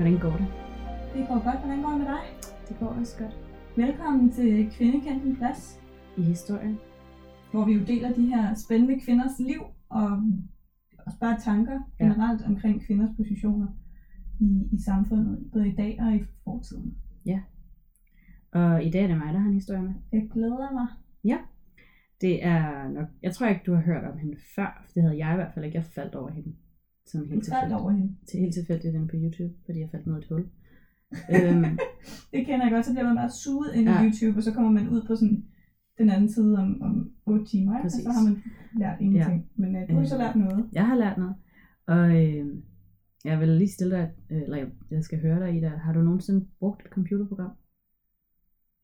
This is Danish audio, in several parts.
Hvordan går det? Det går godt. Hvordan går det med dig? Det går også godt. Velkommen til Kvindekendt din plads, I historien? hvor vi jo deler de her spændende kvinders liv og også bare tanker Ja. generelt omkring kvinders positioner i, i samfundet, både i dag og i fortiden. Og i dag er det mig, der har en historie med. Jeg glæder mig. Det er nok... Jeg tror ikke, du har hørt om hende før. Det havde jeg i hvert fald ikke. Jeg faldt over hende. Sådan helt faldt tilfældigt. over hende. Til helt tilfældigt inde på YouTube, fordi jeg faldt ned i et hul. øhm, Det kender jeg godt, så bliver man bare suget ind i Ja. YouTube, og så kommer man ud på sådan den anden side om, om 8 timer, ikke? og Præcis. så har man lært ingenting. Ja. Men uh, du har så Øh. lært noget. jeg har lært noget. Og øh, jeg vil lige stille dig... øh, Eller jeg- skal høre dig, Ida. Har du nogensinde brugt et computerprogram?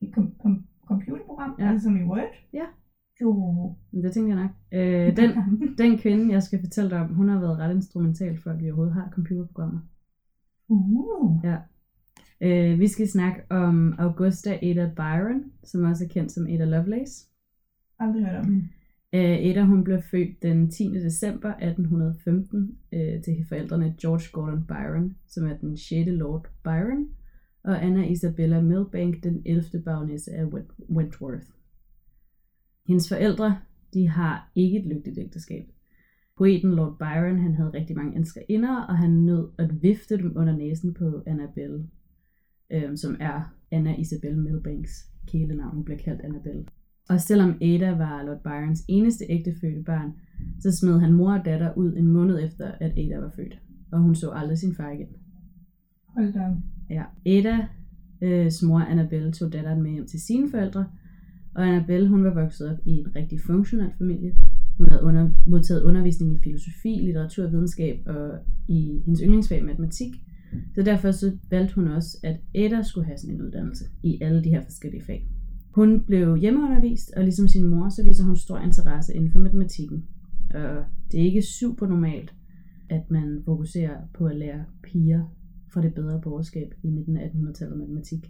Et kom- kom- computerprogram, ja. altså som i Word. Ja. Jo. Men Det tænkte jeg nok. Øh, den, den kvinde, jeg skal fortælle dig om, hun har været ret instrumental for, at vi overhovedet har computerprogrammer. Uh. Ja. Øh, vi skal snakke om Augusta Ada Byron, som også er kendt som Ada Lovelace. Aldrig hørt om hende. Øh, Ada hun blev født den 10. december 1815 øh, til forældrene George Gordon Byron, som er den 6. Lord Byron, og Anna Isabella Milbank, den 11. baronesse af Went- Wentworth. Hendes forældre, de har ikke et lykkeligt ægteskab. Poeten Lord Byron, han havde rigtig mange elskerinder, og han nød at vifte dem under næsen på Annabelle, øh, som er Anna Isabel Milbanks kælenavn. Hun bliver kaldt Annabelle. Og selvom Ada var Lord Byrons eneste ægtefødte barn, så smed han mor og datter ud en måned efter, at Ada var født. Og hun så aldrig sin far igen. Hold da. Ja. Ada, øh, mor Annabelle, tog datteren med hjem til sine forældre, og Annabelle, hun var vokset op i en rigtig funktionel familie. Hun havde under, modtaget undervisning i filosofi, litteratur og videnskab og i hendes yndlingsfag matematik. Så derfor så valgte hun også, at Ada skulle have sådan en uddannelse i alle de her forskellige fag. Hun blev hjemmeundervist, og ligesom sin mor, så viser hun stor interesse inden for matematikken. Og det er ikke super normalt, at man fokuserer på at lære piger fra det bedre borgerskab i midten af 1800-tallet matematik.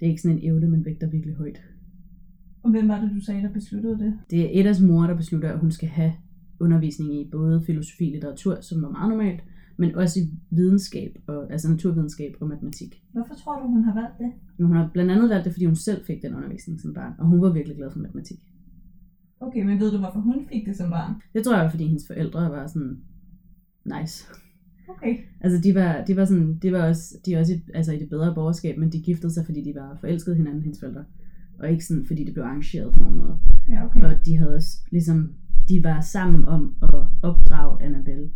Det er ikke sådan en evne, man vægter virkelig højt. Og hvem var det, du sagde, der besluttede det? Det er Edas mor, der beslutter, at hun skal have undervisning i både filosofi og litteratur, som var meget normalt, men også i videnskab, og, altså naturvidenskab og matematik. Hvorfor tror du, hun har valgt det? Men hun har blandt andet valgt det, fordi hun selv fik den undervisning som barn, og hun var virkelig glad for matematik. Okay, men ved du, hvorfor hun fik det som barn? Det tror jeg var, fordi hendes forældre var sådan nice. Okay. Altså de var, de var sådan, de var også, de er også i, altså i det bedre borgerskab, men de giftede sig, fordi de var forelskede hinanden, hendes forældre. Og ikke sådan, fordi det blev arrangeret på nogen måde. Ja, okay. Og de havde også, ligesom, de var sammen om at opdrage Annabelle.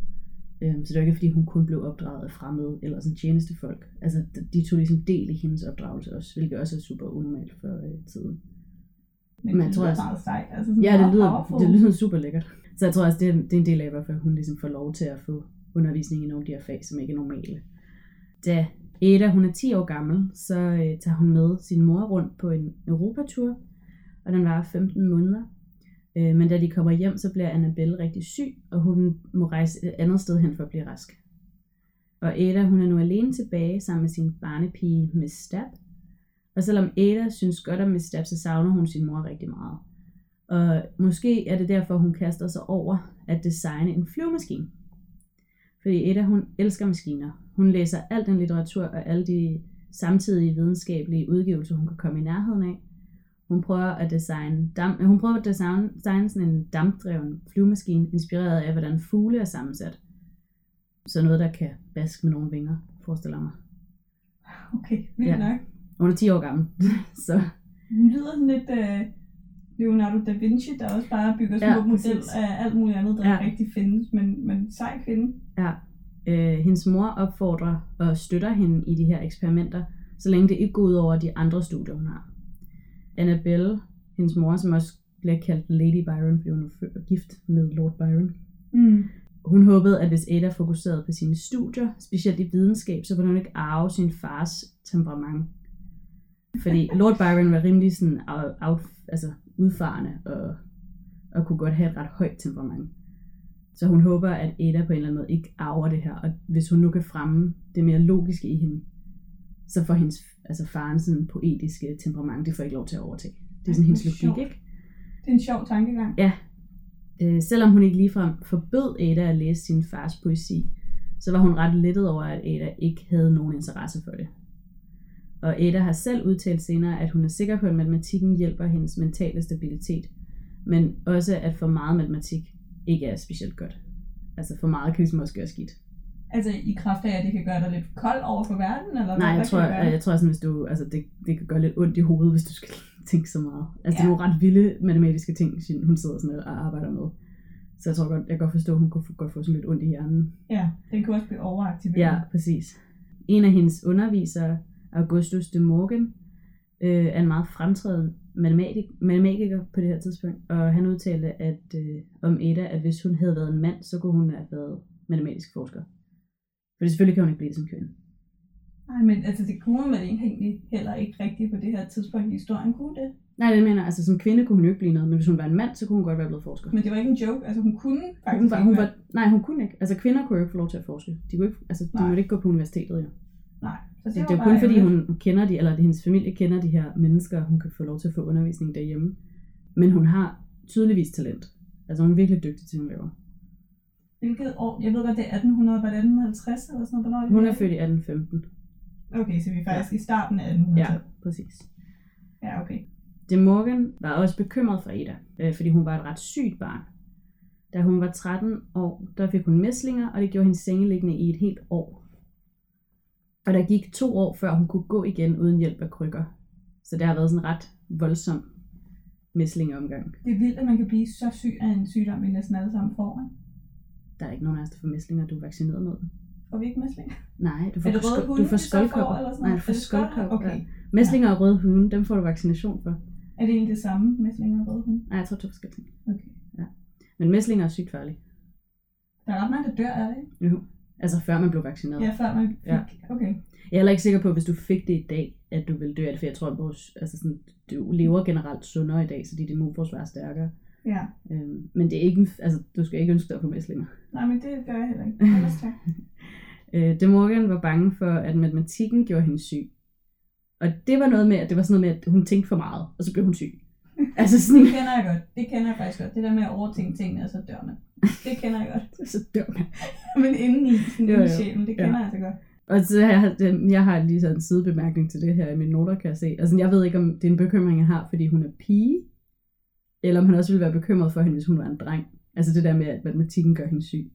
Øhm, så det var ikke, fordi hun kun blev opdraget af fremmede eller sådan tjenestefolk. Altså, de- tog ligesom del i hendes opdragelse også, hvilket også er super unormalt for øh, tiden. Men, men det tror lyder jeg- meget sejt. Altså sådan Ja, det lyder, powerful. det lyder super lækkert. Så jeg tror også, det er, det er en del af, hvorfor hun ligesom får lov til at få undervisning i nogle af de her fag, som ikke er normale. Da Ada hun er 10 år gammel, så øh, tager hun med sin mor rundt på en Europatur, og den varer 15 måneder. Øh, men da de kommer hjem, så bliver Annabelle rigtig syg, og hun må rejse et andet sted hen for at blive rask. Og Ada hun er nu alene tilbage sammen med sin barnepige Miss Stab. Og selvom Ada synes godt om Miss Stab, så savner hun sin mor rigtig meget. Og måske er det derfor, hun kaster sig over at designe en flyvemaskine. Fordi Ada, hun elsker maskiner. Hun læser al den litteratur og alle de samtidige videnskabelige udgivelser, hun kan komme i nærheden af. Hun prøver at designe, dam, hun prøver at designe, designe sådan en dampdreven flyvemaskine, inspireret af, hvordan fugle er sammensat. Så noget, der kan baske med nogle vinger, forestiller mig. Okay, vildt Ja. nok. Hun er 10 år gammel, så Hun lyder sådan lidt uh, Leonardo da Vinci, der også bare bygger små Ja, ja, model præcis. af alt muligt andet, der Ja. rigtig findes. Men, men sej kvinde. Ja, øh, hendes mor opfordrer og støtter hende i de her eksperimenter, så længe det ikke går ud over de andre studier, hun har. Annabelle, hendes mor, som også bliver kaldt Lady Byron, fordi hun er gift med Lord Byron, Mm. hun håbede, at hvis Ada fokuserede på sine studier, specielt i videnskab, så ville hun ikke arve sin fars temperament. Fordi Lord Byron var rimelig sådan out, altså udfarende og, og kunne godt have et ret højt temperament. Så hun håber, at Ada på en eller anden måde ikke arver det her, og hvis hun nu kan fremme det mere logiske i hende, så får hendes, altså farens sådan poetiske temperament, det får ikke lov til at overtage. Det er sådan hendes logik, ikke? Det er en sjov tankegang. Øh, selvom hun ikke ligefrem forbød Ada at læse sin fars poesi, så var hun ret lettet over, at Ada ikke havde nogen interesse for det. Og Ada har selv udtalt senere, at hun er sikker på, at matematikken hjælper hendes mentale stabilitet, men også at for meget matematik ikke er specielt godt. Altså for meget kan ligesom også gøre skidt. Altså i kraft af, at det kan gøre dig lidt kold over for verden? Eller Nej, hvad, jeg tror, jeg, jeg tror sådan, hvis du, altså det, det kan gøre lidt ondt i hovedet, hvis du skal tænke så meget. Altså det er Ja. nogle ret vilde matematiske ting, hun sidder sådan og arbejder med. Så jeg tror godt, jeg kan godt forstå, at hun kunne godt få sådan lidt ondt i hjernen. Ja, den kan også blive overaktiveret. Ja, præcis. En af hendes undervisere, Augustus de Morgan, øh, er en meget fremtrædende matematik, matematiker på det her tidspunkt, og han udtalte at, øh, om Ada, at hvis hun havde været en mand, så kunne hun have været matematisk forsker. For selvfølgelig kan hun ikke blive det som kvinde. Nej, men altså det kunne man egentlig heller ikke rigtigt på det her tidspunkt i historien, kunne det? Nej, det mener altså som kvinde kunne hun jo ikke blive noget, men hvis hun var en mand, så kunne hun godt være blevet forsker. Men det var ikke en joke, altså hun kunne faktisk Hun var, hun var, nej, hun kunne ikke. Altså kvinder kunne jo ikke få lov til at forske. De, kunne ikke, altså, de Nej. måtte ikke gå på universitetet jo. Nej, så Det, det, det er jo kun fordi, hun kender de, eller hendes familie kender de her mennesker, hun kan få lov til at få undervisning derhjemme. Men hun har tydeligvis talent. Altså hun er virkelig dygtig til, hun laver. Hvilket år? Jeg ved godt, det er 1800, var det 1850 eller sådan noget? Hun er født i 1815. Okay, så vi er faktisk i starten af 1800 Ja, præcis. ja, okay. De Morgan var også bekymret for Ada, øh, fordi hun var et ret sygt barn. Da hun var 13 år, der fik hun mæslinger, og det gjorde hendes sengeliggende i et helt år. Og der gik to år, før hun kunne gå igen uden hjælp af krykker. Så det har været sådan en ret voldsom mæslingeomgang. Det er vildt, at man kan blive så syg af en sygdom, vi næsten alle sammen får. Ikke? Der er ikke nogen af os, der får mæslinger, du er vaccineret mod. Får vi ikke mæsling? Nej, du får, Er det røde skol- hunde, du får skoldkopper. Nej, du får Er skoldkopper. Okay. Ja. Mæslinger og røde hunde, dem får du vaccination for. Er det egentlig det samme, mæslinger og røde hunde? Nej, jeg tror, det er forskellige ting. Okay. Men mæslinger er sygt farlige. Der er ret mange, der dør af det, ikke? Jo. Altså før man blev vaccineret. Ja, før man fik... Ja. Okay. Jeg er heller ikke sikker på, hvis du fik det i dag, at du ville dø af det, for jeg tror, at vores, altså sådan, du lever generelt sundere i dag, så dit immunforsvar er stærkere. Ja. Øhm, men det er ikke, altså, du skal ikke ønske dig at få mæslinger. Nej, men det gør jeg heller ikke. Ellers tak. Øh, De Morgan var bange for, at matematikken gjorde hende syg. Og det var noget med, at det var sådan noget med, at hun tænkte for meget, og så blev hun syg. altså sådan, Det kender jeg godt. Det kender jeg faktisk godt. Det der med at overtænke tingene, og så dør man. Det kender jeg godt. så dør man. Men indeni, sådan Jo, jo, i sjælen, det Ja. kender jeg så godt. Og så har jeg, det- jeg har lige sådan en sidebemærkning til det her i mine noter, kan jeg se. Altså, jeg ved ikke, om det er en bekymring, jeg har, fordi hun er pige, eller om han også ville være bekymret for hende, hvis hun var en dreng. Altså det der med, at matematikken gør hende syg.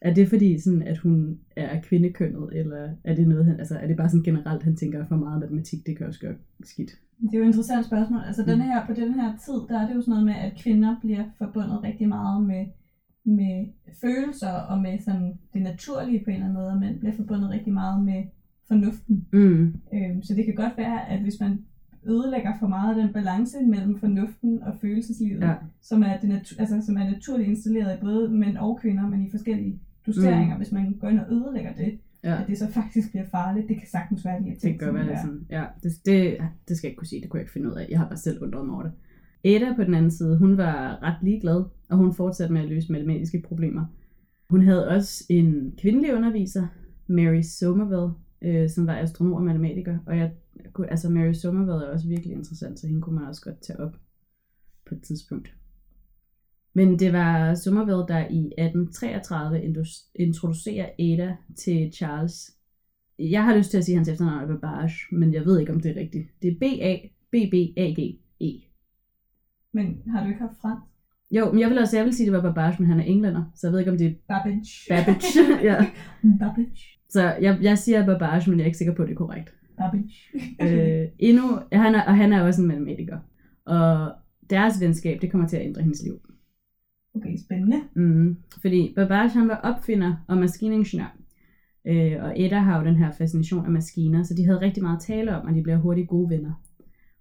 Er det fordi, sådan, at hun er kvindekønnet, eller er det noget, han, altså, er det bare sådan generelt, han tænker for meget matematik, det kan også gøre skidt? Det er jo et interessant spørgsmål. Altså Mm. den her, på den her tid, der er det jo sådan noget med, at kvinder bliver forbundet rigtig meget med, med følelser og med sådan det naturlige på en eller anden måde, og mænd bliver forbundet rigtig meget med fornuften. Mm. Øhm, så det kan godt være, at hvis man ødelægger for meget af den balance mellem fornuften og følelseslivet, Ja. som, er det natu- altså, som er naturligt installeret i både mænd og kvinder, men i forskellige doseringer, Mm. hvis man går ind og ødelægger det, Ja. at det så faktisk bliver farligt, det kan sagtens være de her Det ting. kan som være sådan. Ja, det, det, det skal jeg ikke kunne sige, det kunne jeg ikke finde ud af. Jeg har bare selv undret mig over det. Ada på den anden side, hun var ret ligeglad, og hun fortsatte med at løse matematiske problemer. Hun havde også en kvindelig underviser, Mary Somerville, øh, som var astronom og matematiker. Og jeg, jeg kunne- altså Mary Somerville er også virkelig interessant, så hende kunne man også godt tage op på et tidspunkt. Men det var Somerville, der i 1833 indus- introducerer Ada til Charles jeg har lyst til at sige, at hans efternavn er Babbage, men jeg ved ikke, om det er rigtigt. Det er B-A-B-B-A-G-E. Men har du ikke haft fransk? Jo, men jeg vil også jeg vil sige, at det var Babbage, men han er englænder, så jeg ved ikke, om det er Babbage. Babbage. ja. Babbage. Så jeg, jeg siger Babbage, men jeg er ikke sikker på, at det er korrekt. Babbage. øh, endnu, han er, og han er også en matematiker. Og deres venskab, det kommer til at ændre hendes liv. Okay, spændende. Mm, fordi Babbage, han var opfinder og maskiningeniør. Øh, og Edda har jo den her fascination af maskiner, så de havde rigtig meget at tale om, og de blev hurtigt gode venner.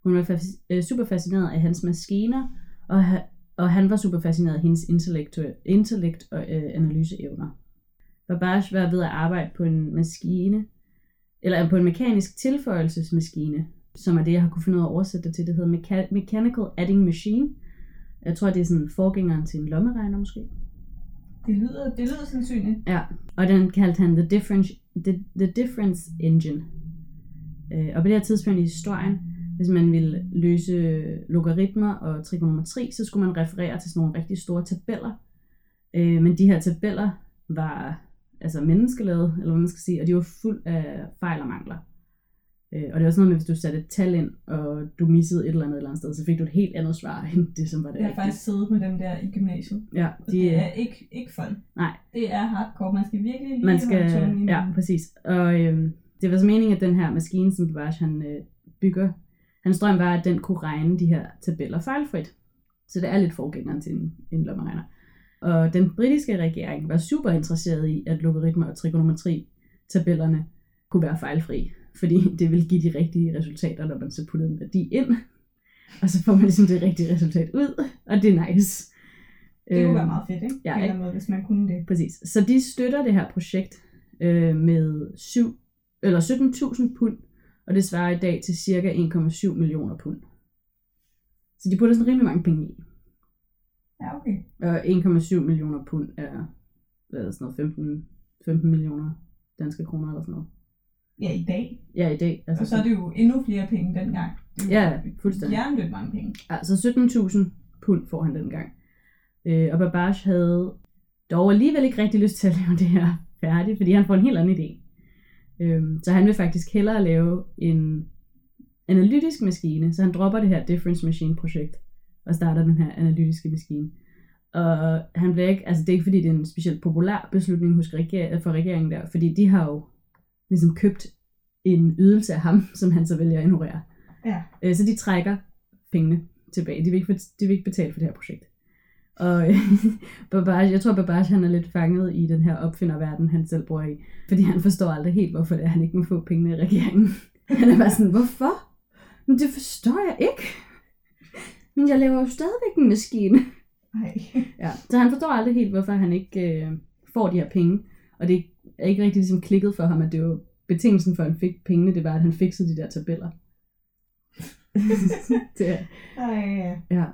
Hun var fas- øh, super fascineret af hans maskiner, og, ha- og han var super fascineret af hendes intellektu- intellekt og øh, analyseevner. Babbage var ved at arbejde på en maskine, eller på en mekanisk tilføjelsesmaskine, som er det, jeg har kunne finde ud af at oversætte det til. Det hedder Mecha- Mechanical Adding Machine. Jeg tror, det er sådan forgængeren til en lommeregner måske. Det lyder, det lyder sandsynligt. Ja, og den kaldte han The Difference, the, the difference Engine. Øh, og på det her tidspunkt i historien, hvis man ville løse logaritmer og trigonometri, så skulle man referere til sådan nogle rigtig store tabeller. Øh, men de her tabeller var altså menneskelavet, eller hvad man skal sige, og de var fuld af fejl og mangler. Øh, og det var sådan noget med, hvis du satte et tal ind, og du missede et eller andet et eller andet sted, så fik du et helt andet svar, end det, som var det Jeg har rigtige. faktisk siddet med dem der i gymnasiet. Ja, de, det er ikke, ikke fun. nej, Det er hardcore. Man skal virkelig lige man skal, holde ja, præcis. Og øhm, det var så meningen, at den her maskine, som Babbage han øh, bygger, hans drøm var, at den kunne regne de her tabeller fejlfrit. Så det er lidt forgængeren til en, en lommeregner. Og den britiske regering var super interesseret i, at logaritmer og trigonometri-tabellerne kunne være fejlfri. Fordi det ville give de rigtige resultater, når man så puttede en værdi ind. Og så får man ligesom det rigtige resultat ud, og det er nice. Det kunne Øhm, være meget fedt, ikke? ja, ikke? måde, hvis man kunne det. Præcis. Så de støtter det her projekt øh, med 7, eller 17.000 pund, og det svarer i dag til cirka 1,7 millioner pund. Så de putter sådan rimelig mange penge i. Ja, okay. Og 1,7 millioner pund er, hvad er det, sådan noget, 15, 15 millioner danske kroner eller sådan noget. Ja, i dag. Ja, i dag. Og så er det jo endnu flere penge dengang. Det er jo Ja, fuldstændig. Hjernedødt mange penge. Altså 17.000 pund får han dengang. Øh, og Babbage havde dog alligevel ikke rigtig lyst til at lave det her færdigt, fordi han får en helt anden idé. Øh, så han vil faktisk hellere lave en analytisk maskine, så han dropper det her difference machine projekt og starter den her analytiske maskine. Og han bliver ikke, altså det er ikke fordi, det er en specielt populær beslutning hos reger- for regeringen der, fordi de har jo ligesom købt en ydelse af ham, som han så vælger at ignorere. Ja. Øh, så de trækker pengene tilbage. De vil ikke, de vil ikke betale for det her projekt. Og øh, Babbage, jeg tror Babbage han er lidt fanget i den her opfinderverden, han selv bor i. Fordi han forstår aldrig helt, hvorfor det er, han ikke må få pengene i regeringen. Han er bare sådan, hvorfor? Men det forstår jeg ikke. Men jeg laver jo stadigvæk en maskine. Nej. Ja, så han forstår aldrig helt, hvorfor han ikke øh, får de her penge. Og det er ikke rigtig ligesom klikket for ham, at det var betingelsen for, at han fik pengene, det var, at han fikset de der tabeller. det er, Ej, ja. Ja,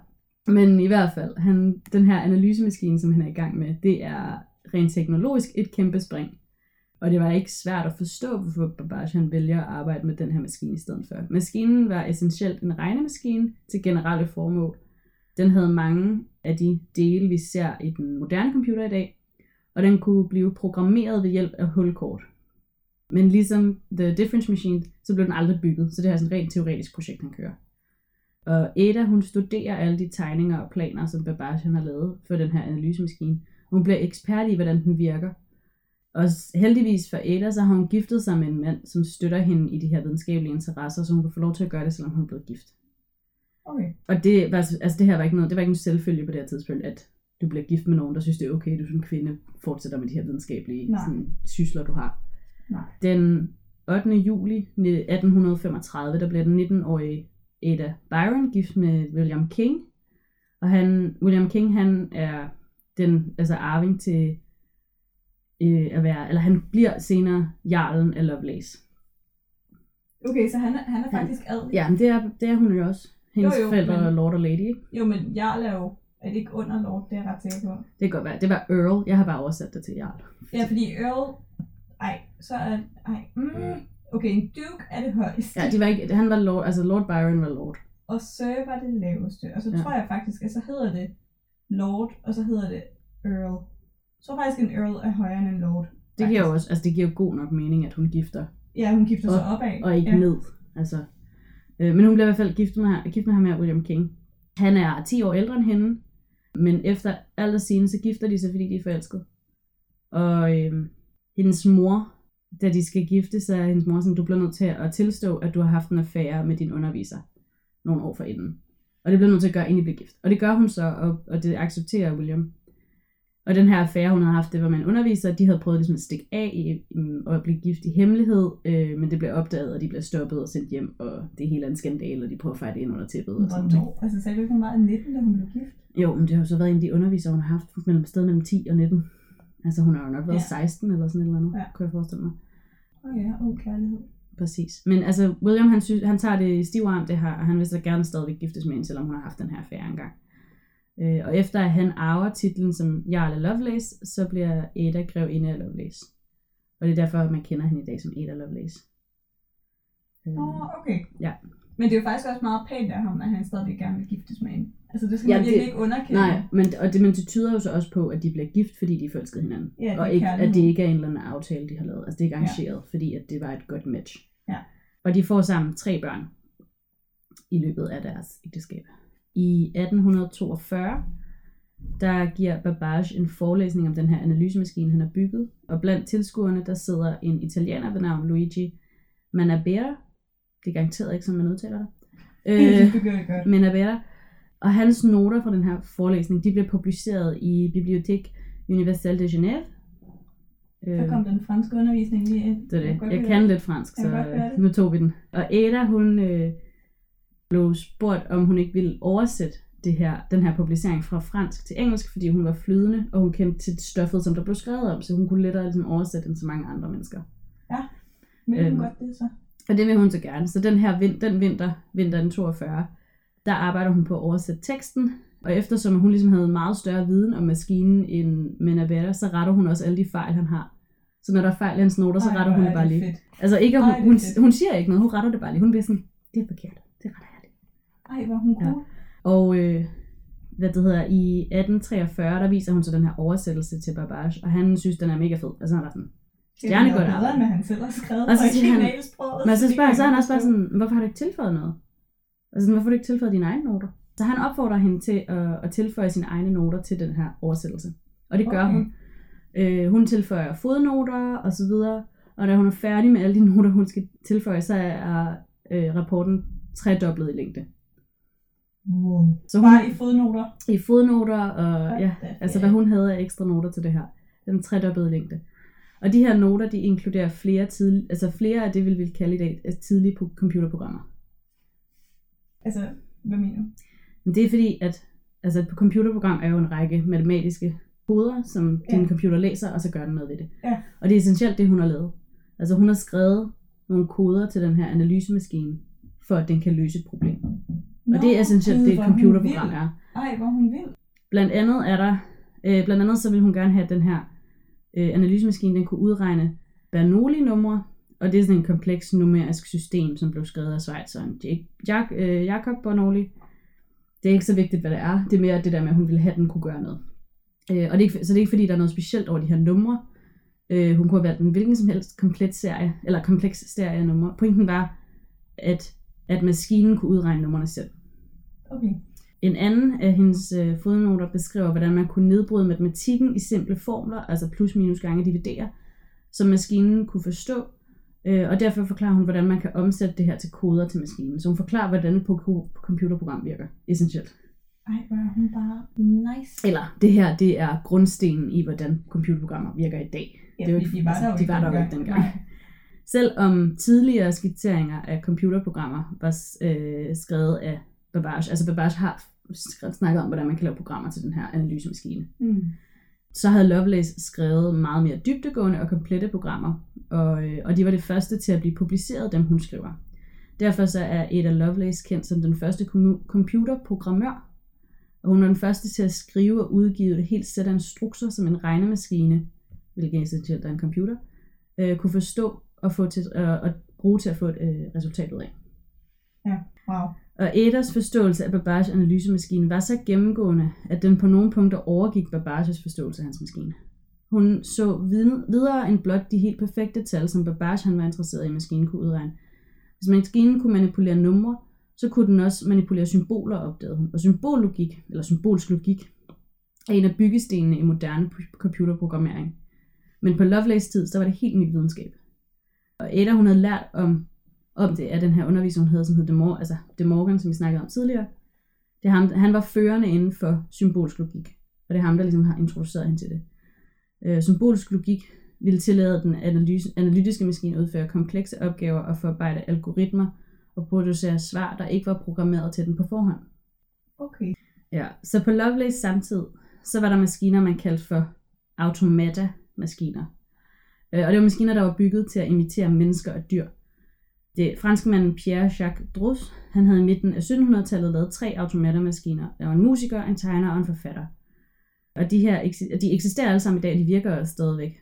men i hvert fald, han, den her analysemaskine, som han er i gang med, det er rent teknologisk et kæmpe spring. Og det var ikke svært at forstå, hvorfor Babbage han vælger at arbejde med den her maskine i stedet for. Maskinen var essentielt en regnemaskine til generelle formål. Den havde mange af de dele, vi ser i den moderne computer i dag, og den kunne blive programmeret ved hjælp af hulkort. Men ligesom The Difference Machine, så blev den aldrig bygget, så det er sådan et rent teoretisk projekt, han kører. Og Ada, hun studerer alle de tegninger og planer, som Babbage han har lavet for den her analysemaskine. Hun bliver ekspert i, hvordan den virker. Og heldigvis for Ada, så har hun giftet sig med en mand, som støtter hende i de her videnskabelige interesser, så hun kan få lov til at gøre det, selvom hun er blevet gift. Okay. Og det, var, altså det her var ikke noget, det var ikke en selvfølge på det her tidspunkt, at du bliver gift med nogen, der synes, det er okay, du som kvinde fortsætter med de her videnskabelige Nej. sådan, sysler, du har. Nej. Den 8. juli 1835, der bliver den 19-årige Ada Byron gift med William King. Og han, William King, han er den altså arving til øh, at være, eller han bliver senere jarlen af Lovelace. Okay, så han er, han er faktisk adelig. Ja, men det er, det er hun jo også. Hendes Jo, jo, forældre er men- Lord og Lady, ikke? Jo, men Jarl er jo... Er det ikke under Lord? Det er jeg ret sikker på. Det kan godt være. Det var Earl. Jeg har bare oversat det til Jarl. Ja, fordi Earl... Ej, så er... Ej, mm, okay, en duke er det højeste. Ja, de var ikke, han var Lord, altså Lord Byron var Lord. Og Sir var det laveste. Og så Ja. tror jeg faktisk, at så hedder det Lord, og så hedder det Earl. Jeg tror faktisk, en Earl er højere end en Lord. Det giver jo faktisk. også, altså det giver jo god nok mening, at hun gifter, Ja, hun gifter sig Og- opad. og ikke ja. ned. Altså, øh, men hun bliver i hvert fald gift med, gift med ham her, William King. Han er 10 år ældre end hende, men efter alt sige, så gifter de sig, fordi de er forelskede. Og øh, hendes mor, da de skal gifte sig, er hendes mor sådan, du bliver nødt til at tilstå, at du har haft en affære med din underviser nogle år forinden. Og det bliver nødt til at gøre, inden I bliver gift. Og det gør hun så, og, og det accepterer William. Og den her affære, hun havde haft, det var med en underviser, de havde prøvet ligesom at stikke af i, og at blive gift i hemmelighed, øh, men det blev opdaget, og de blev stoppet og sendt hjem, og det hele er en skandale, og de prøver at fejre det ind under tæppet. Og sådan noget. Hvornår? Altså sagde du ikke, hun var 19, da hun blev gift? Jo, men det har jo så været en af de undervisere, hun har haft mellem sted mellem 10 og 19. Altså hun har jo nok været Ja. ja. 16 eller sådan et eller andet, Ja. kunne jeg forestille mig. Åh oh, ja, oh, kærlighed. Præcis. Men altså, William, han, synes, han tager det i stiv arm, det her, og han vil så gerne stadigvæk giftes med hende, selvom hun har haft den her affære engang. Øh, og efter at han arver titlen som Jarl af Lovelace, så bliver Ada grevinde af Lovelace. Og det er derfor, man kender hende i dag som Ada Lovelace. Åh, oh, okay. Ja. Men det er jo faktisk også meget pænt af ham, at han stadig gerne vil giftes med hende. Altså det skal Ja, man virkelig det- ikke underkende. Nej, men, og det, men det tyder jo så også på, at de bliver gift, fordi de forelskede hinanden. Ja, det og ikke, at det ikke er en eller anden aftale, de har lavet. Altså det er ikke arrangeret, ja. fordi at det var et godt match. Ja. Og de får sammen tre børn i løbet af deres ægteskab. I 1842, der giver Babbage en forelæsning om den her analysemaskine, han har bygget. Og blandt tilskuerne, der sidder en italiener ved navn Luigi Manabera. Det er garanteret ikke, som man udtaler det. Øh, det godt. Menabera. Og hans noter fra den her forelæsning, de blev publiceret i Bibliothèque Universelle de Genève. Der Øh, kom den franske undervisning lige ind. det er Jeg det. Jeg høre kan det. lidt fransk, Jeg så nu tog vi den. Og Ada, hun øh, blev spurgt, om hun ikke ville oversætte det her, den her publicering fra fransk til engelsk, fordi hun var flydende, og hun kendte til stoffet, som der blev skrevet om, så hun kunne lettere ligesom, oversætte den til mange andre mennesker. Vil du Øhm, godt det så? Og det vil hun så gerne. Så den her vin- den vinter, vinteren 42, der arbejder hun på at oversætte teksten. Og eftersom hun ligesom havde meget større viden om maskinen end Menabera, så retter hun også alle de fejl, han har. Så når der er fejl i hans noter, så Ej, retter hvor hun det bare lige. Fedt. Altså ikke, hun, Ej, hun, hun siger ikke noget, hun retter det bare lige. Hun bliver sådan, det er forkert, det retter jeg lige. Ej, hvor hun Ja. cool. Og øh, hvad det hedder, i 1843, der viser hun så den her oversættelse til Babbage, og han synes, den er mega fed. Altså han var sådan, Det er Stjernegodt bedre, arbejde. end hvad han selv har skrevet. Og så siger han- Men så det spørger så er han også bare sådan, hvorfor har du ikke tilføjet noget? Altså, hvorfor har du ikke tilføjet dine egne noter? Så han opfordrer hende til at, at tilføje sine egne noter til den her oversættelse. Og det gør Okay. hun. Øh, hun tilføjer fodnoter og så videre. Og da hun er færdig med alle de noter, hun skal tilføje, så er øh, rapporten tredoblet i længde. Wow. Så hun Bare i fodnoter. i fodnoter og ja, altså hvad hun havde af ekstra noter til det her. Den tredobbede længde. Og de her noter, de inkluderer flere, tidlig, altså flere af det, vi vil kalde i dag altså tidlige computerprogrammer. Altså, hvad mener du? Men det er fordi, at altså et computerprogram er jo en række matematiske koder, som Ja. din computer læser, og så gør den noget ved det. Ja. Og det er essentielt det, hun har lavet. Altså hun har skrevet nogle koder til den her analysemaskine, for at den kan løse et problem. Nå, og det er essentielt det, hvor et er computerprogram er. Ej, hvor hun vild. Blandt andet er der, øh, blandt andet så vil hun gerne have, den her øh, analysemaskine, den kunne udregne Bernoulli-numre, og det er sådan en kompleks numerisk system, som blev skrevet af Schweizeren Jack, øh, Jacob Bernoulli. Det er ikke så vigtigt, hvad det er. Det er mere det der med, at hun ville have, at den kunne gøre noget. Øh, og det er ikke, så det er ikke fordi, der er noget specielt over de her numre. Øh, hun kunne have valgt en hvilken som helst komplet serie, eller kompleks serie af numre. Pointen var, at, at maskinen kunne udregne numrene selv. Okay. En anden af hendes øh, fodnoter beskriver, hvordan man kunne nedbryde matematikken i simple formler, altså plus minus gange dividere, som maskinen kunne forstå, øh, og derfor forklarer hun, hvordan man kan omsætte det her til koder til maskinen. Så hun forklarer, hvordan et computerprogram virker, essentielt. Ej, hvor er hun bare nice. Eller det her, det er grundstenen i, hvordan computerprogrammer virker i dag. Ja, det er jo ikke- de var der jo de var der dengang. ikke dengang. Nej. Selvom tidligere skitseringer af computerprogrammer var øh, skrevet af Babbage, altså Babbage har snakket om, hvordan man kan lave programmer til den her analysemaskine, Mm. så havde Lovelace skrevet meget mere dybdegående og komplette programmer, og, øh, og de var det første til at blive publiceret, dem hun skriver. Derfor så er Ada Lovelace kendt som den første computerprogrammør, og hun er den første til at skrive og udgive et helt sæt af instrukser, som en regnemaskine, hvilket essentielt er en computer, øh, kunne forstå og, få til, øh, og bruge til at få et øh, resultat ud af. Wow. Og Adas forståelse af Babbages analysemaskine var så gennemgående, at den på nogle punkter overgik Babbages forståelse af hans maskine. Hun så videre end blot de helt perfekte tal, som Babbage han var interesseret i, maskinen kunne udregne. Hvis maskinen kunne manipulere numre, så kunne den også manipulere symboler, opdagede hun. Og symbollogik, eller symbolsk logik, er en af byggestenene i moderne computerprogrammering. Men på Lovelace tid, så var det helt ny videnskab. Og Ada, hun havde lært om om det af den her underviser, hun havde, som hed De, Mor- altså De Morgan, som vi snakkede om tidligere. Det er ham, han var førende inden for symbolsk logik, og det er ham, der ligesom har introduceret hende til det. Øh, symbolsk logik ville tillade den analyse, analytiske maskine at udføre komplekse opgaver og forarbejde algoritmer og producere svar, der ikke var programmeret til den på forhånd. Okay. Ja, så på Lovelace samtid, så var der maskiner, man kaldte for automata-maskiner. Øh, Og det var maskiner, der var bygget til at imitere mennesker og dyr. Det franskmanden Pierre-Jacques Drus, han havde i midten af 1700-tallet lavet tre automatermaskiner. Der var en musiker, en tegner og en forfatter. Og de her de eksisterer alle sammen i dag, de virker også stadigvæk.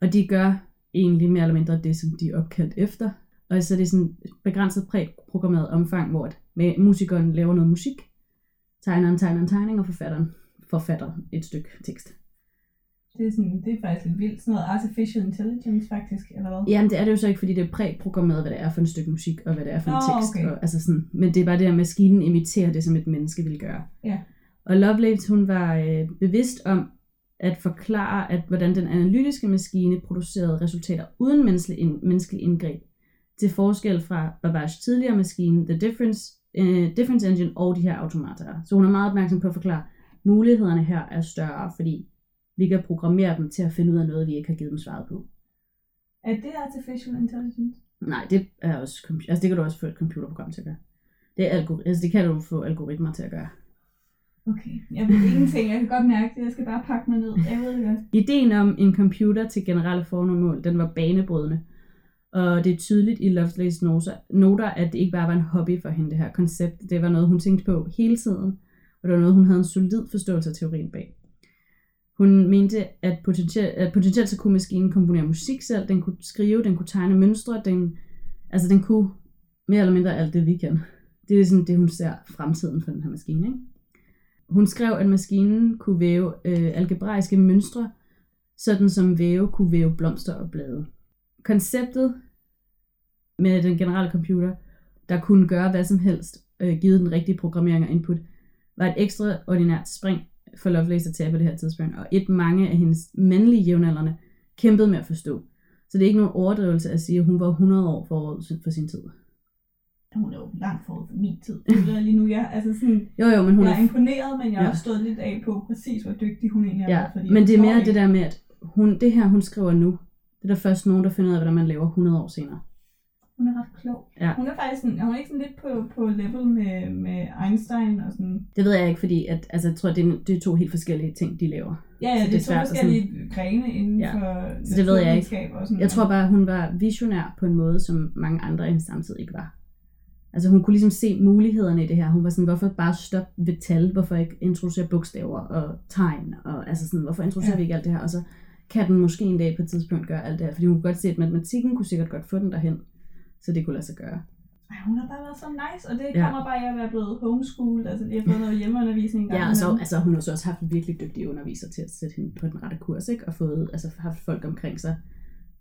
Og de gør egentlig mere eller mindre det, som de er opkaldt efter. Og så er det sådan et begrænset præprogrammeret omfang, hvor at musikeren laver noget musik, tegneren tegner en tegning, og forfatteren forfatter et stykke tekst. Det er, sådan, det er faktisk lidt vildt. Sådan noget artificial intelligence faktisk, eller hvad? Jamen, det er det jo så ikke, fordi det er præprogrammeret, hvad det er for et stykke musik, og hvad det er for en Nå, tekst. okay. Og, altså sådan, men det er bare det, at maskinen imiterer det, som et menneske vil gøre. Ja. Og Lovelace, hun var øh, bevidst om at forklare, at hvordan den analytiske maskine producerede resultater uden menneskelig, ind, menneskelig indgreb, til forskel fra Babbage's tidligere maskine, The Difference, øh, Difference Engine og de her automater. Så hun er meget opmærksom på at forklare, mulighederne her er større, fordi vi kan programmere dem til at finde ud af noget, vi ikke har givet dem svaret på. Er det artificial intelligence? Nej, det er også altså det kan du også få et computerprogram til at gøre. Det, er altså det kan du få algoritmer til at gøre. Okay, jeg ved ingenting. Jeg kan godt mærke det. Jeg skal bare pakke mig ned. Jeg ved det godt. Ideen om en computer til generelle formål, den var banebrydende. Og det er tydeligt i Lovelace noter, at det ikke bare var en hobby for hende, det her koncept. Det var noget, hun tænkte på hele tiden, og det var noget, hun havde en solid forståelse af teorien bag. Hun mente, at potentielt, at potentielt så kunne maskinen komponere musik selv, den kunne skrive, den kunne tegne mønstre, den, altså den kunne mere eller mindre alt det, vi kan. Det er sådan det, hun ser fremtiden for den her maskine. Ikke? Hun skrev, at maskinen kunne væve øh, algebraiske mønstre, sådan som væve kunne væve blomster og blade. Konceptet med den generelle computer, der kunne gøre hvad som helst, øh, givet den rigtige programmering og input, var et ekstraordinært spring for Lovelace at tage på det her tidspunkt, og et mange af hendes mandlige jævnaldrende kæmpede med at forstå. Så det er ikke nogen overdrivelse at sige, at hun var 100 år forud for sin tid. Hun er jo langt forud for min tid. Det er lige nu, jeg, altså sådan, Jo, jo, men hun jeg er er imponeret, men jeg har Ja. stået lidt af på præcis, hvor dygtig hun egentlig Ja, er. Fordi men det er mere det der med, at hun, det her, hun skriver nu, det er der først nogen, der finder ud af, hvordan man laver 100 år senere. Hun er ret klog. Ja. Hun er faktisk sådan, hun er ikke sådan lidt på, på level med, med Einstein og sådan. Det ved jeg ikke, fordi at, altså, jeg tror, det er, det er to helt forskellige ting, de laver. Ja, ja, Så det det er to forskellige grene inden Ja. for Så det ved jeg ikke. Og sådan. Jeg tror bare, hun var visionær på en måde, som mange andre i hendes samtid ikke var. Altså hun kunne ligesom se mulighederne i det her. Hun var sådan, hvorfor bare stoppe ved tal? Hvorfor ikke introducere bogstaver og tegn? Og altså sådan, hvorfor introducerer ja. vi ikke alt det her? Og så kan den måske en dag på et tidspunkt gøre alt det her. Fordi hun kunne godt se, at matematikken kunne sikkert godt få den derhen. Så det kunne lade sig gøre. Ej, hun har bare været så nice, og det Ja. kommer bare af at være blevet homeschooled. Altså, de har fået noget hjemmeundervisning. Ja, gang og så, altså, hun har så også haft virkelig dygtige undervisere til at sætte hende på den rette kurs, ikke? Og fået, altså, haft folk omkring sig,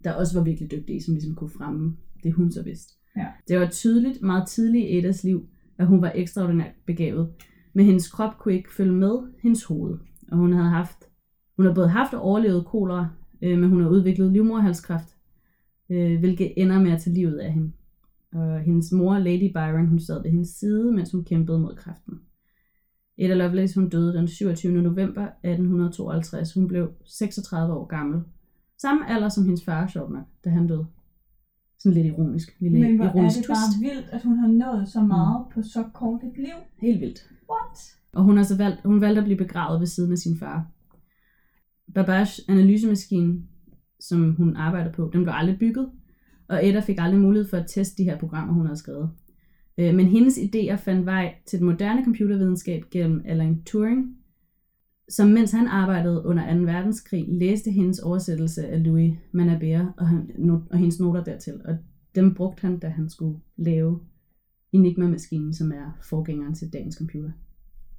der også var virkelig dygtige, som ligesom kunne fremme det, hun så vidste. Ja. Det var tydeligt meget tidligt i Edas liv, at hun var ekstraordinært begavet, men hendes krop kunne ikke følge med hendes hoved. Og hun havde haft, hun har både haft og overlevet kolera, øh, men hun har udviklet livmoderhalskræft, øh, hvilket ender med at tage livet af hende. Og hendes mor, Lady Byron, hun sad ved hendes side, mens hun kæmpede mod kræften. Ada Lovelace hun døde den 27. november 1852. Hun blev 36 år gammel. Samme alder som hendes far, sjovt nok, da han døde. Sådan lidt ironisk. Lille Men hvor er ironisk det twist. bare vildt, at hun har nået så meget på så kort et liv. Helt vildt. What? Og hun har så valgt, hun valgte at blive begravet ved siden af sin far. Babbage analysemaskine, som hun arbejder på, den blev aldrig bygget, og Ada fik aldrig mulighed for at teste de her programmer, hun havde skrevet. Øh, Men hendes idéer fandt vej til den moderne computervidenskab gennem Alan Turing, som mens han arbejdede under 2. verdenskrig, læste hendes oversættelse af Louis Manabert og, han, no- og hendes noter dertil. Og dem brugte han, da han skulle lave Enigma-maskinen, som er forgængeren til dagens computer.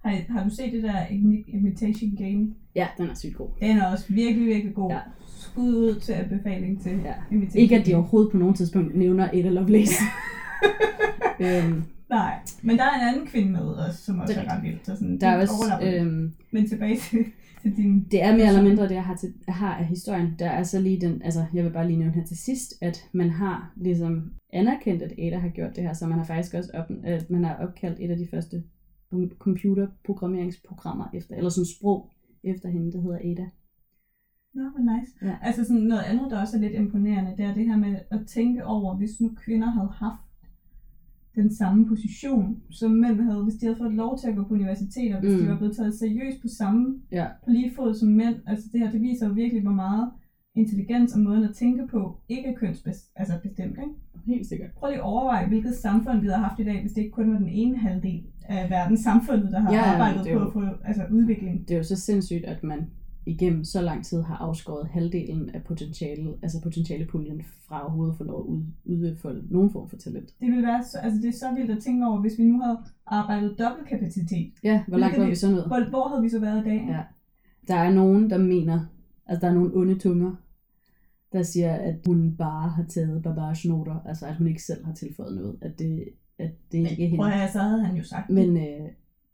Har, har du set det der Imitation Game? Ja, den er sygt god. Den er også virkelig, virkelig god. Ja. Skud ud til anbefaling til Ja. Imitation Ikke at de overhovedet på nogen tidspunkt nævner Ada Lovelace. øhm, Nej, men der er en anden kvinde med også, som også Det er, ret vildt. Så sådan, der er også, øhm, Men tilbage til, til din... det er mere eller mindre det, jeg har, til, jeg har af historien. Der er så lige den, altså jeg vil bare lige nævne her til sidst, at man har ligesom anerkendt, at Ada har gjort det her, så man har faktisk også op, at man har opkaldt et af de første computerprogrammeringsprogrammer efter, eller sådan sprog efter hende, der hedder Ada. Nå, hvor nice. Ja. Altså sådan noget andet, der også er lidt imponerende, det er det her med at tænke over, hvis nu kvinder havde haft den samme position, som mænd havde, hvis de havde fået lov til at gå på universiteter, hvis mm. de var blevet taget seriøst på samme, Ja. på lige fod som mænd. Altså det her, det viser jo virkelig, hvor meget intelligens og måden at tænke på ikke er kønsbestemt, altså bestemt, ikke? Helt sikkert. Prøv lige at overveje, hvilket samfund vi havde haft i dag, hvis det ikke kun var den ene halvdel af verdens samfundet, der har Ja, arbejdet det er på jo- at få altså, udvikling. Det er jo så sindssygt, at man igennem så lang tid har afskåret halvdelen af potentiale, altså potentiale puljen fra overhovedet få lov at ud, udfolde nogen form for talent. Det ville være så, altså det er så vildt at tænke over, hvis vi nu havde arbejdet dobbelt kapacitet. Ja, hvor langt var vi- så nået? Hvor, hvor havde vi så været i dag? Ja. Der er nogen, der mener, altså der er nogle onde tunger, der siger, at hun bare har taget Babars noter, altså at hun ikke selv har tilføjet noget, at det, at det ikke er Men hende. prøv at høre, så havde han jo sagt. Men, øh,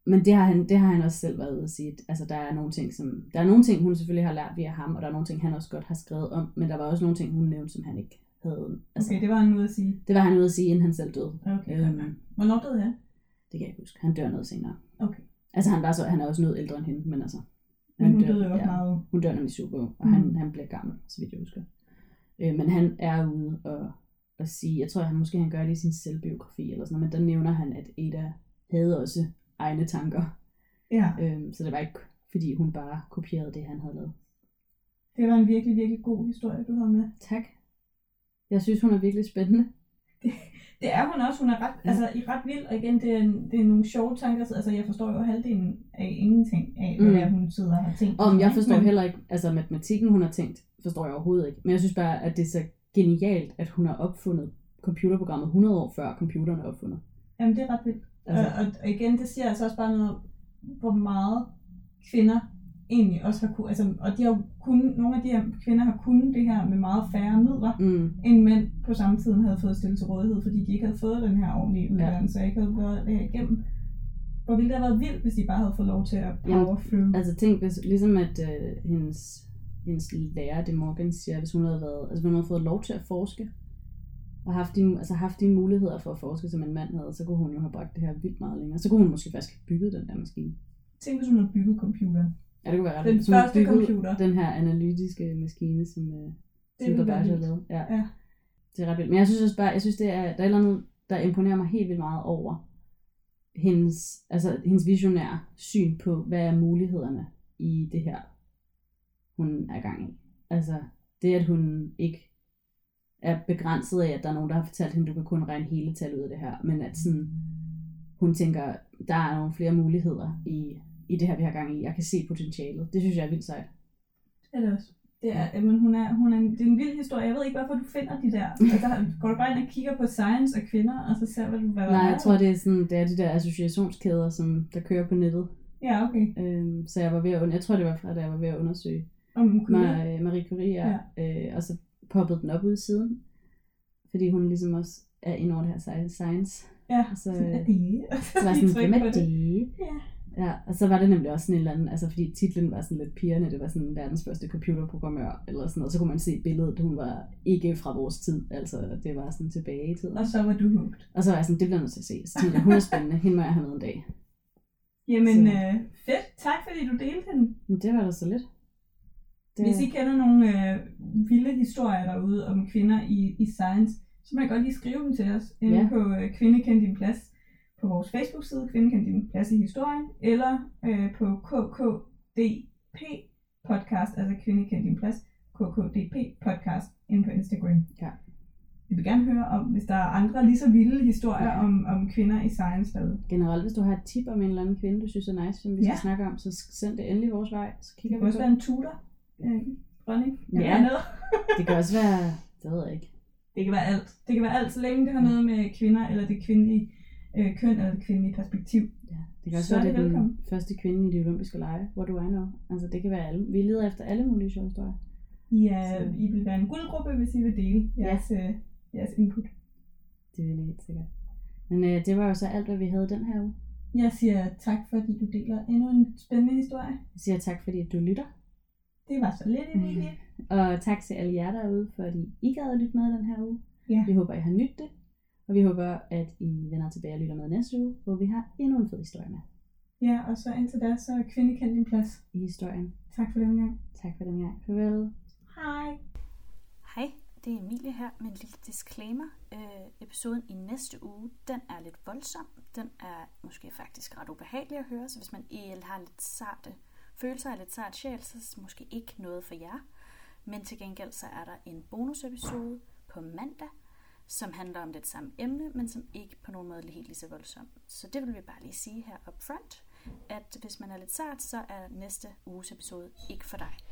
men det, har han, det har han også selv været ude at sige. Altså, der er nogle ting, som, der er nogle ting, hun selvfølgelig har lært via ham, og der er nogle ting, han også godt har skrevet om, men der var også nogle ting, hun nævnte, som han ikke havde. Altså, Okay, det var en måde at sige. Det var han ude at sige, inden han selv døde. Okay, Øhm, øhm. Hvornår døde han? det kan jeg ikke huske. Han dør noget senere. Okay. Altså, han, var så, han er også noget ældre end hende, men altså... Men hun dør- døde jo også meget. Hun dør nemlig super ung, og Mm. han, han bliver gammel, så vidt jeg husker. Øh, men han er ude og, og sige, jeg tror, han måske han gør det i sin selvbiografi eller sådan noget, men der nævner han, at Ada havde også egne tanker. Ja, Øh, så det var ikke, fordi hun bare kopierede det, han havde lavet. det var en virkelig, virkelig god historie, du havde med. Tak. Jeg synes, hun er virkelig spændende. Det er hun også. Hun er ret, Ja. altså, i ret vild, og igen, det er, det er nogle sjove tanker. så- Altså, jeg forstår jo halvdelen af ingenting af, hvad Mm. det hun sidder og har tænkt. Og jeg forstår Men- heller ikke, altså matematikken, hun har tænkt, forstår jeg overhovedet ikke. Men jeg synes bare, at det er så genialt, at hun har opfundet computerprogrammet 100 år før computeren er opfundet. Jamen, det er ret vildt. Altså, Og, og, igen, det siger altså også bare noget om, hvor meget kvinder egentlig også har kunnet, altså, og de har kun, nogle af de her kvinder har kunnet det her med meget færre midler, mm, end mænd på samme tid havde fået stillet til rådighed, fordi de ikke havde fået den her ordentlige uddannelse, og ikke havde været det her igennem. Hvor ville det have været vildt, hvis de bare havde fået lov til at power through. altså tænk, hvis, ligesom at øh, hendes, hendes lærer, det Morgan siger, hvis hun havde været, altså hvis hun havde fået lov til at forske, og haft de, altså haft de muligheder for at forske, som en mand havde, så kunne hun jo have bragt det her vildt meget længere. Så kunne hun måske faktisk have bygget den der maskine. Tænk, hvis hun havde bygget computeren. Ja, det kunne være ret Den første computer. Den her analytiske maskine, som, øh, som Babbage har lavet. Ja. Ja. Det er ret vildt. Men jeg synes også bare, jeg synes, det er, der er et eller andet, der imponerer mig helt vildt meget over hendes, altså, hendes visionære syn på, hvad er mulighederne i det her, hun er gang i. Altså, det at hun ikke er begrænset af, at der er nogen, der har fortalt hende, du kan kun regne hele tal ud af det her, men at sådan, hun tænker, der er nogle flere muligheder i, i det her, vi har gang i. Jeg kan se potentialet. Det synes jeg er vildt sejt. Det er det også. Det er, men hun er, hun er en, det er en vild historie. Jeg ved ikke, hvorfor du finder de der. Altså, går du bare ind og kigger på science og kvinder, og så ser hvad du, hvad Nej, jeg tror, det er, sådan, det er de der associationskæder, som der kører på nettet. Ja, okay. Øhm, så jeg var ved at, jeg tror det var fra da jeg var ved at undersøge Om Curie. Mar- Marie Curie, ja. øh, og så poppede den op ud siden, fordi hun ligesom også er inde over det her sci- science. Ja, Og så, sådan er øh, det. Så var sådan, hvem er det? Ja. Ja, og så var det nemlig også sådan en eller anden, altså fordi titlen var sådan lidt pigerne, det var sådan verdens første computerprogrammør, eller sådan noget, så kunne man se billedet, hun var ikke fra vores tid, altså det var sådan tilbage i tiden. Og så var du hooked. Og så var jeg sådan, det bliver nødt til at se. Så tænkte hun er spændende, hende må jeg have med en dag. Jamen, Så- øh, fedt. Tak fordi du delte den. Men det var da så lidt. Det, Hvis I kender nogle øh, vilde historier derude om kvinder i, i science, så må I godt lige skrive dem til os inde Ja. på øh, Kvinde Kend Din Plads på vores Facebook-side, Kvinde Kend Din Plads i Historien, eller øh, på KKDP podcast, altså Kvinde Kend Din Plads, KKDP podcast inde på Instagram. Ja. Vi vil gerne høre om, hvis der er andre lige så vilde historier Ja. om, om kvinder i science derude. Generelt, hvis du har et tip om en eller anden kvinde, du synes er nice, som vi skal Ja. snakke om, så send det endelig vores vej, så Det kigger kan vi også på være en tutor, øh, dronning, Ja. noget. Det kan også være, det ved jeg ikke. Det kan være alt. Det kan være alt, så længe det har noget med kvinder, eller det kvindelige øh, køn, eller det kvindelige perspektiv. Ja, det kan også Så er være, det er den velkommen. første kvinde i de olympiske lege. What do I know? Altså, det kan være alle. Vi leder efter alle mulige sjove historier. Ja, Så- I vil være en guldgruppe, hvis I vil dele jeres, øh, jeres input. Det vil jeg helt sikkert. Men øh, det var jo så alt, hvad vi havde den her uge. Jeg siger tak, fordi du deler endnu en spændende historie. Jeg siger tak, fordi du lytter. Det var så lidt i det. Og tak til alle jer derude, fordi I gad at lytte med den her uge. Ja. Vi håber, I har nydt det. Og vi håber, at I vender tilbage og lytter med næste uge, hvor vi har endnu en fed historie med Ja, og så indtil da, så er kvinde kendt din plads. i historien. Tak for den gang. Tak for den gang. Farvel. Hej. Hej, det er Emilie her med en lille disclaimer. Øh, episoden i næste uge, den er lidt voldsom. Den er måske faktisk ret ubehagelig at høre, så hvis man el har lidt sarte følelser er lidt sart sjæl, så er måske ikke noget for jer. Men til gengæld så er der en bonusepisode på mandag, som handler om det samme emne, men som ikke på nogen måde er helt lige så voldsom. Så det vil vi bare lige sige her up front. at hvis man er lidt sart, så er næste uges episode ikke for dig.